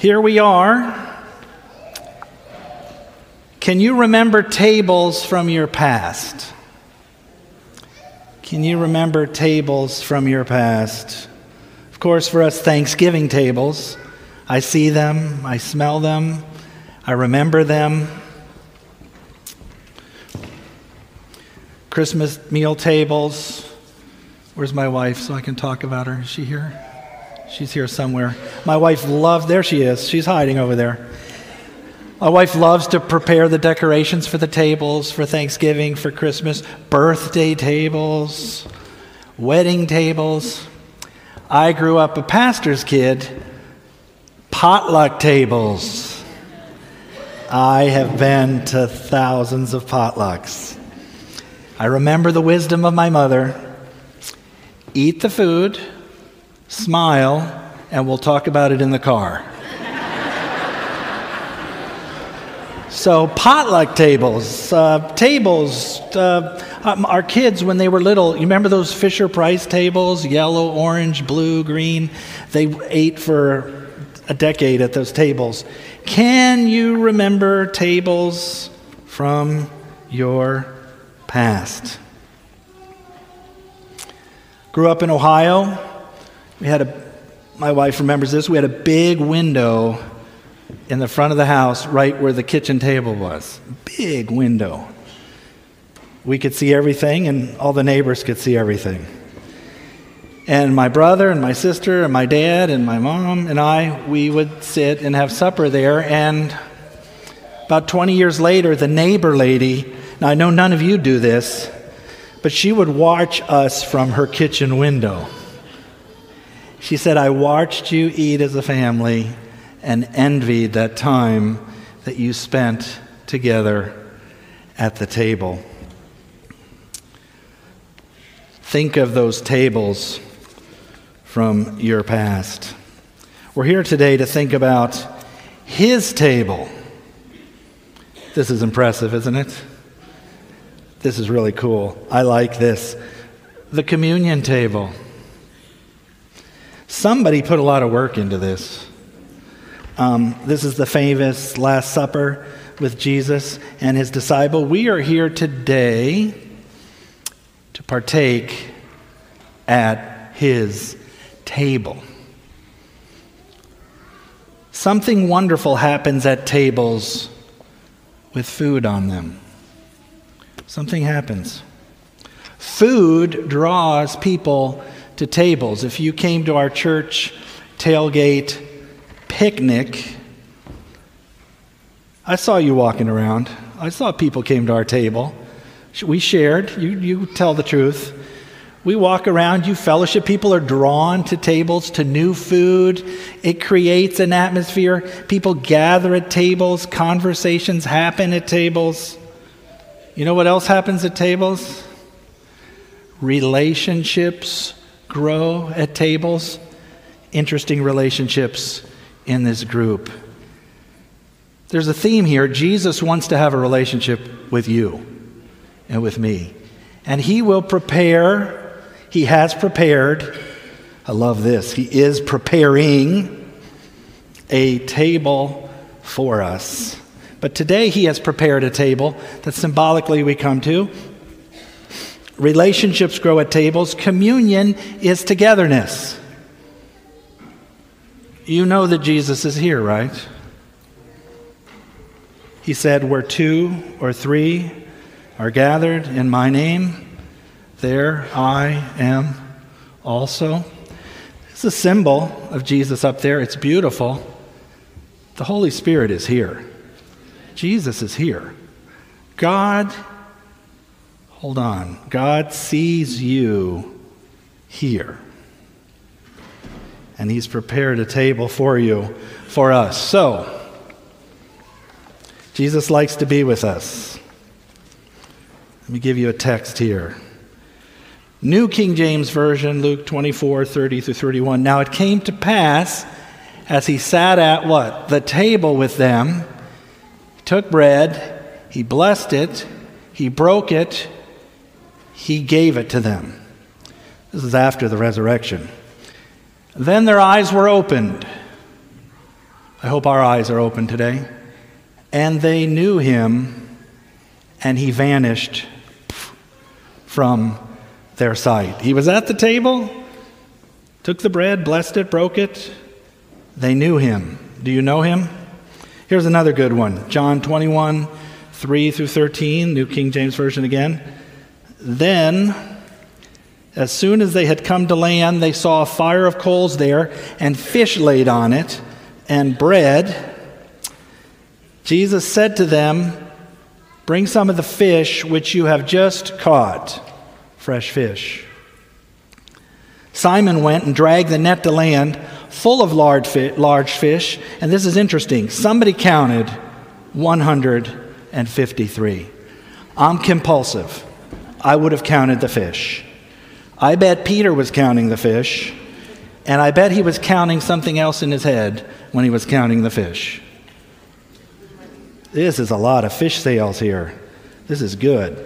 Here we are. Can you remember tables from your past? Can you remember tables from your past? Of course, for us, Thanksgiving tables. I see them, I smell them, I remember them. Christmas meal tables. Where's my wife so I can talk about her? Is she here? She's here somewhere. My wife loves, there she is. She's hiding over there. My wife loves to prepare the decorations for the tables, for Thanksgiving, for Christmas, birthday tables, wedding tables. I grew up a pastor's kid, potluck tables. I have been to thousands of potlucks. I remember the wisdom of my mother eat the food, smile, and we'll talk about it in the car. so, potluck tables, uh, tables, uh, um, our kids, when they were little, you remember those Fisher Price tables, yellow, orange, blue, green? They ate for a decade at those tables. Can you remember tables from your past? Grew up in Ohio. We had a, my wife remembers this, we had a big window in the front of the house right where the kitchen table was. Big window. We could see everything, and all the neighbors could see everything. And my brother and my sister and my dad and my mom and I, we would sit and have supper there. And about 20 years later, the neighbor lady, now I know none of you do this, but she would watch us from her kitchen window. She said, I watched you eat as a family and envied that time that you spent together at the table. Think of those tables from your past. We're here today to think about his table. This is impressive, isn't it? This is really cool. I like this. The communion table. Somebody put a lot of work into this. Um, this is the famous Last Supper with Jesus and his disciple. We are here today to partake at his table. Something wonderful happens at tables with food on them something happens. Food draws people to tables. If you came to our church tailgate picnic, I saw you walking around. I saw people came to our table. We shared. You, you tell the truth. We walk around, you fellowship. People are drawn to tables, to new food. It creates an atmosphere. People gather at tables, conversations happen at tables. You know what else happens at tables? Relationships grow at tables. Interesting relationships in this group. There's a theme here. Jesus wants to have a relationship with you and with me. And He will prepare, He has prepared. I love this. He is preparing a table for us. But today he has prepared a table that symbolically we come to. Relationships grow at tables, communion is togetherness. You know that Jesus is here, right? He said, Where two or three are gathered in my name, there I am also. It's a symbol of Jesus up there. It's beautiful. The Holy Spirit is here. Jesus is here. God, hold on, God sees you here. And He's prepared a table for you, for us. So, Jesus likes to be with us. Let me give you a text here. New King James Version, Luke 24, 30 through 31. Now it came to pass as he sat at what? The table with them he took bread, he blessed it, he broke it, he gave it to them. This is after the resurrection. Then their eyes were opened. I hope our eyes are open today. And they knew him, and he vanished from their sight. He was at the table, took the bread, blessed it, broke it. They knew him. Do you know him? Here's another good one John 21, 3 through 13, New King James Version again. Then, as soon as they had come to land, they saw a fire of coals there, and fish laid on it, and bread. Jesus said to them, Bring some of the fish which you have just caught, fresh fish. Simon went and dragged the net to land full of large fish, and this is interesting. Somebody counted 153. I'm compulsive. I would have counted the fish. I bet Peter was counting the fish, and I bet he was counting something else in his head when he was counting the fish. This is a lot of fish sales here. This is good.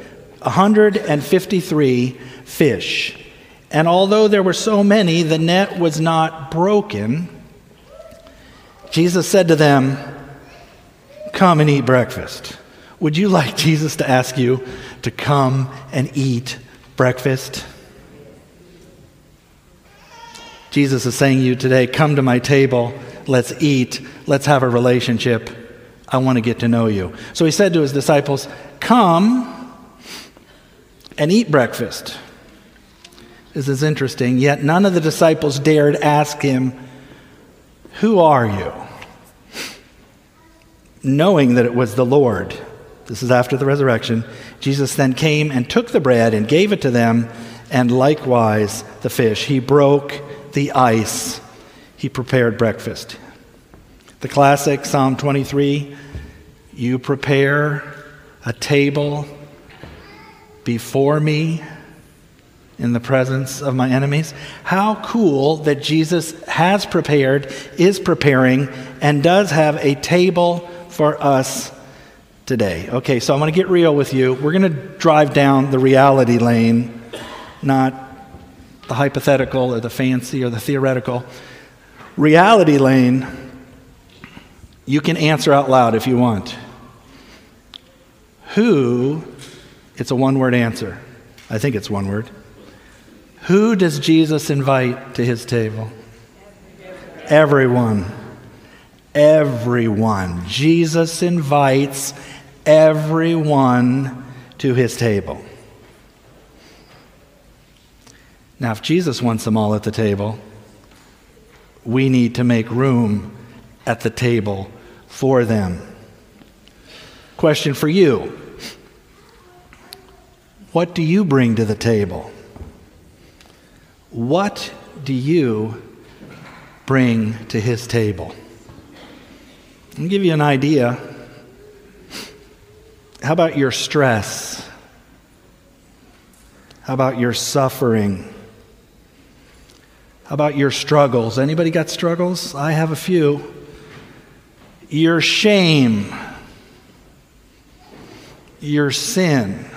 153 fish. And although there were so many, the net was not broken. Jesus said to them, Come and eat breakfast. Would you like Jesus to ask you to come and eat breakfast? Jesus is saying to you today, Come to my table, let's eat, let's have a relationship. I want to get to know you. So he said to his disciples, Come and eat breakfast. This is interesting. Yet none of the disciples dared ask him, Who are you? Knowing that it was the Lord. This is after the resurrection. Jesus then came and took the bread and gave it to them, and likewise the fish. He broke the ice. He prepared breakfast. The classic Psalm 23 You prepare a table before me in the presence of my enemies. How cool that Jesus has prepared, is preparing, and does have a table for us today. Okay, so I'm going to get real with you. We're going to drive down the reality lane, not the hypothetical or the fancy or the theoretical. Reality lane, you can answer out loud if you want. Who, it's a one word answer. I think it's one word. Who does Jesus invite to his table? Everyone. Everyone. Jesus invites everyone to his table. Now, if Jesus wants them all at the table, we need to make room at the table for them. Question for you What do you bring to the table? What do you bring to his table? I'll give you an idea. How about your stress? How about your suffering? How about your struggles? Anybody got struggles? I have a few. Your shame. Your sin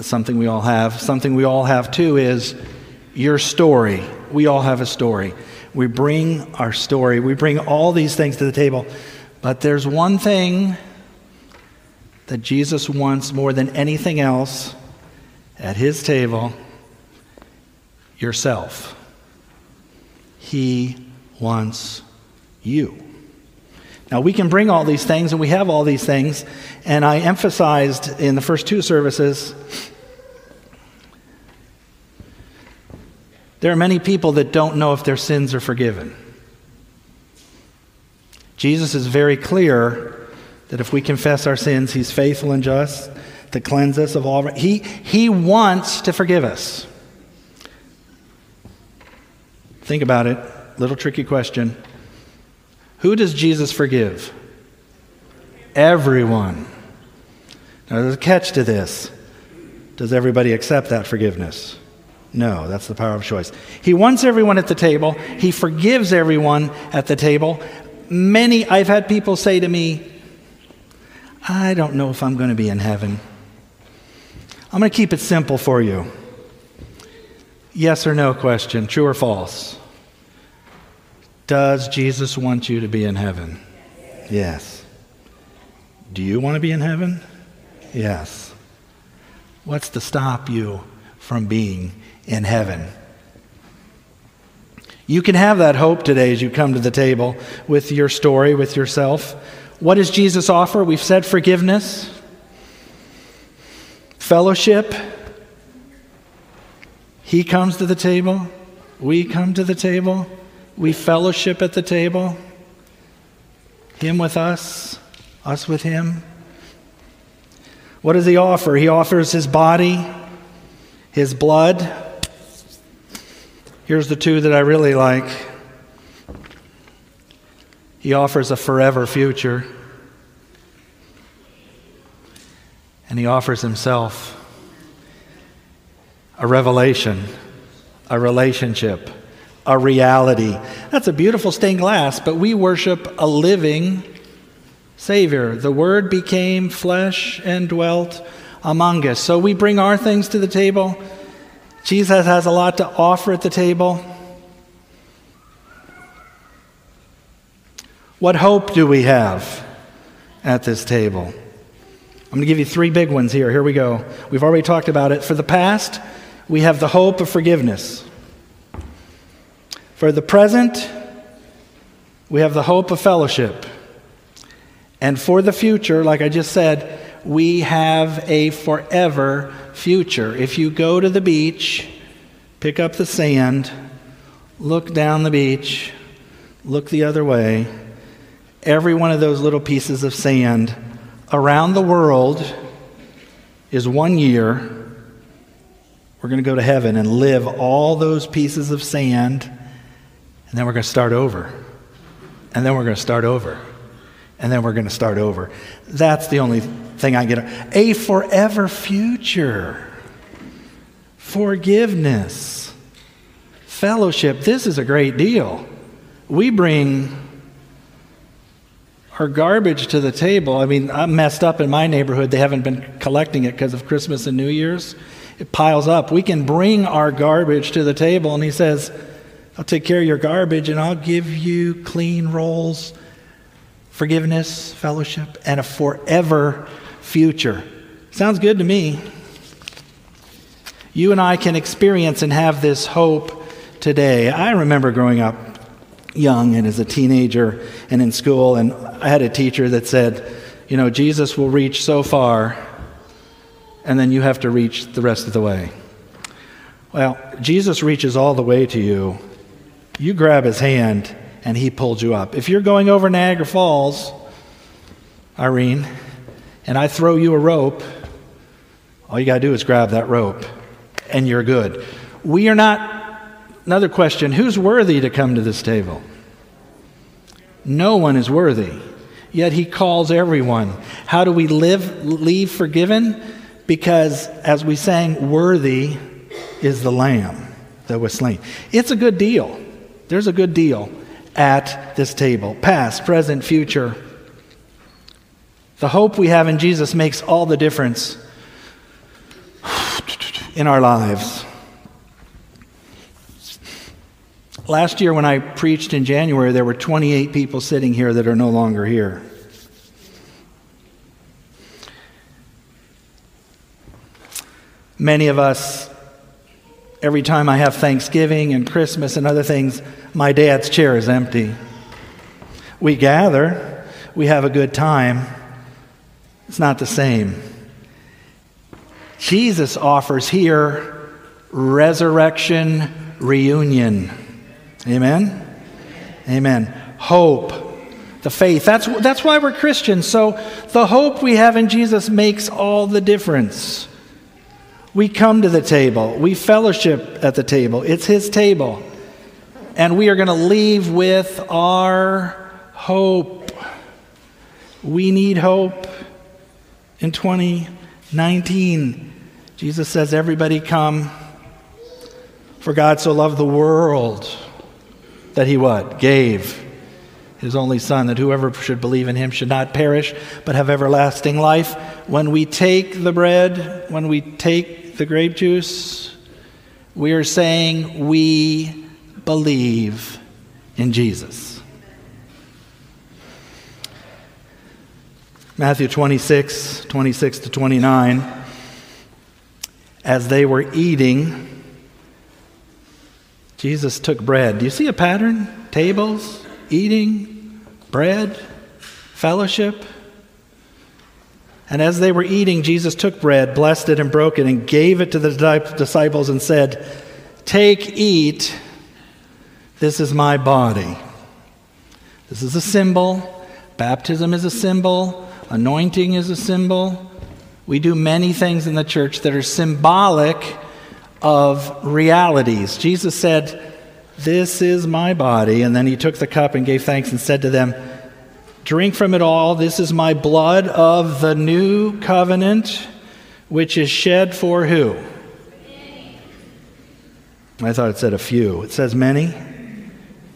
something we all have. Something we all have too is your story. We all have a story. We bring our story, we bring all these things to the table. But there's one thing that Jesus wants more than anything else at his table yourself. He wants you. Now, we can bring all these things, and we have all these things. And I emphasized in the first two services there are many people that don't know if their sins are forgiven. Jesus is very clear that if we confess our sins, He's faithful and just to cleanse us of all. He, he wants to forgive us. Think about it. Little tricky question. Who does Jesus forgive? Everyone. Now, there's a catch to this. Does everybody accept that forgiveness? No, that's the power of choice. He wants everyone at the table, He forgives everyone at the table. Many, I've had people say to me, I don't know if I'm going to be in heaven. I'm going to keep it simple for you. Yes or no question, true or false? Does Jesus want you to be in heaven? Yes. Do you want to be in heaven? Yes. What's to stop you from being in heaven? You can have that hope today as you come to the table with your story, with yourself. What does Jesus offer? We've said forgiveness, fellowship. He comes to the table. We come to the table. We fellowship at the table. Him with us, us with Him. What does He offer? He offers His body, His blood. Here's the two that I really like. He offers a forever future, and He offers Himself a revelation, a relationship a reality. That's a beautiful stained glass, but we worship a living Savior. The Word became flesh and dwelt among us. So we bring our things to the table. Jesus has a lot to offer at the table. What hope do we have at this table? I'm going to give you three big ones here. Here we go. We've already talked about it. For the past, we have the hope of forgiveness. For the present, we have the hope of fellowship. And for the future, like I just said, we have a forever future. If you go to the beach, pick up the sand, look down the beach, look the other way, every one of those little pieces of sand around the world is one year. We're going to go to heaven and live all those pieces of sand and then we're going to start over. And then we're going to start over. And then we're going to start over. That's the only thing I get. A forever future. Forgiveness. Fellowship. This is a great deal. We bring our garbage to the table. I mean, I'm messed up in my neighborhood. They haven't been collecting it because of Christmas and New Year's. It piles up. We can bring our garbage to the table, and he says, I'll take care of your garbage and I'll give you clean rolls, forgiveness, fellowship, and a forever future. Sounds good to me. You and I can experience and have this hope today. I remember growing up young and as a teenager and in school, and I had a teacher that said, You know, Jesus will reach so far, and then you have to reach the rest of the way. Well, Jesus reaches all the way to you you grab his hand and he pulls you up. If you're going over Niagara Falls, Irene, and I throw you a rope, all you got to do is grab that rope and you're good. We are not, another question who's worthy to come to this table? No one is worthy. Yet he calls everyone. How do we live, leave forgiven? Because as we sang, worthy is the lamb that was slain. It's a good deal. There's a good deal at this table past, present, future. The hope we have in Jesus makes all the difference in our lives. Last year, when I preached in January, there were 28 people sitting here that are no longer here. Many of us Every time I have Thanksgiving and Christmas and other things, my dad's chair is empty. We gather, we have a good time. It's not the same. Jesus offers here resurrection reunion. Amen? Amen. Hope. The faith. That's, that's why we're Christians. So the hope we have in Jesus makes all the difference. We come to the table, we fellowship at the table. It's His table. And we are going to leave with our hope. We need hope in 2019. Jesus says, Everybody come. For God so loved the world that He what? Gave his only Son, that whoever should believe in him should not perish, but have everlasting life. When we take the bread, when we take the grape juice, we are saying we believe in Jesus. Matthew 26, 26 to 29. As they were eating, Jesus took bread. Do you see a pattern? Tables, eating, bread, fellowship. And as they were eating, Jesus took bread, blessed it, and broke it, and gave it to the disciples and said, Take, eat, this is my body. This is a symbol. Baptism is a symbol. Anointing is a symbol. We do many things in the church that are symbolic of realities. Jesus said, This is my body. And then he took the cup and gave thanks and said to them, Drink from it all. This is my blood of the new covenant, which is shed for who? I thought it said a few. It says many.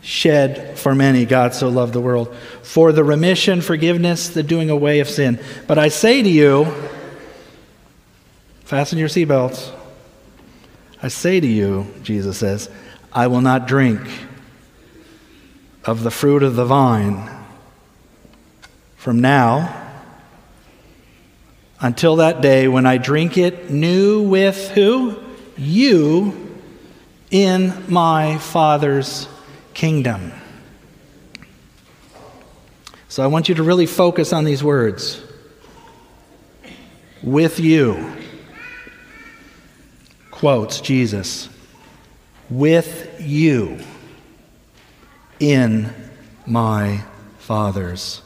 Shed for many, God so loved the world. For the remission, forgiveness, the doing away of sin. But I say to you, fasten your seatbelts. I say to you, Jesus says, I will not drink of the fruit of the vine from now until that day when I drink it new with who? You in my Father's kingdom. So I want you to really focus on these words. With you. Quotes Jesus. With you in my Father's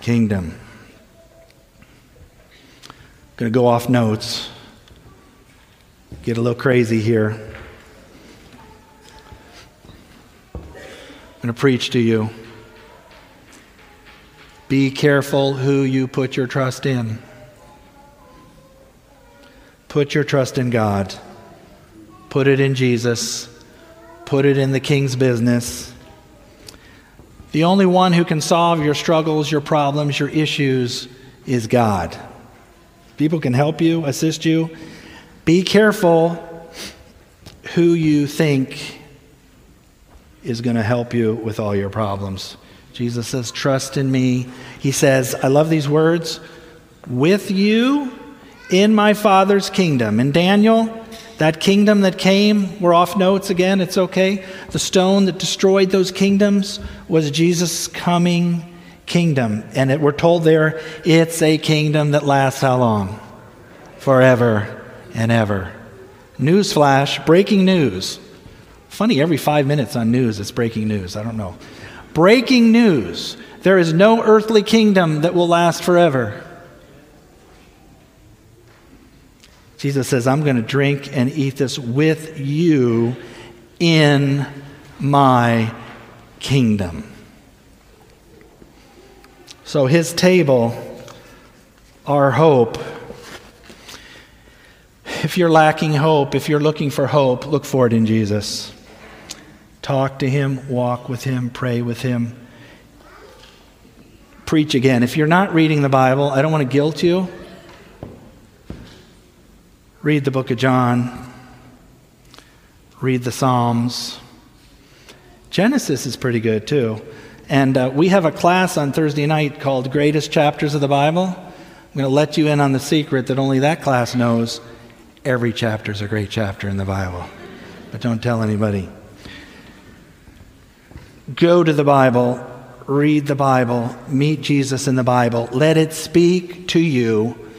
kingdom. I'm going to go off notes, get a little crazy here. I'm going to preach to you. Be careful who you put your trust in. Put your trust in God. Put it in Jesus. Put it in the King's business. The only one who can solve your struggles, your problems, your issues is God. People can help you, assist you. Be careful who you think is going to help you with all your problems. Jesus says, Trust in me. He says, I love these words, with you in my Father's kingdom. In Daniel, that kingdom that came, we're off notes again, it's okay. The stone that destroyed those kingdoms was Jesus' coming kingdom. And it, we're told there it's a kingdom that lasts how long? Forever and ever. Newsflash, breaking news. Funny, every five minutes on news it's breaking news. I don't know. Breaking news. There is no earthly kingdom that will last forever. Jesus says, I'm going to drink and eat this with you in my kingdom. So, his table, our hope. If you're lacking hope, if you're looking for hope, look for it in Jesus. Talk to him, walk with him, pray with him. Preach again. If you're not reading the Bible, I don't want to guilt you read the book of John, read the Psalms. Genesis is pretty good too. And uh, we have a class on Thursday night called Greatest Chapters of the Bible. I'm going to let you in on the secret that only that class knows. Every chapter is a great chapter in the Bible. But don't tell anybody. Go to the Bible, read the Bible, meet Jesus in the Bible. Let it speak to you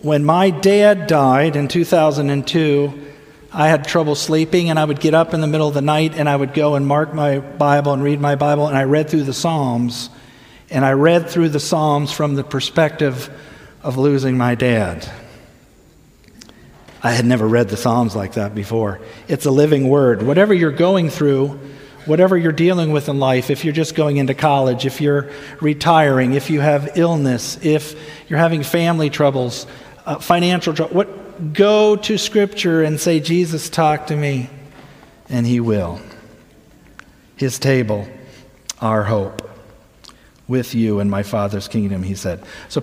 when my dad died in 2002, I had trouble sleeping, and I would get up in the middle of the night and I would go and mark my Bible and read my Bible, and I read through the Psalms. And I read through the Psalms from the perspective of losing my dad. I had never read the Psalms like that before. It's a living word. Whatever you're going through, whatever you're dealing with in life, if you're just going into college, if you're retiring, if you have illness, if you're having family troubles, uh, financial trouble. What, go to Scripture and say, Jesus, talk to me, and He will. His table, our hope. With you in my Father's kingdom, He said. So,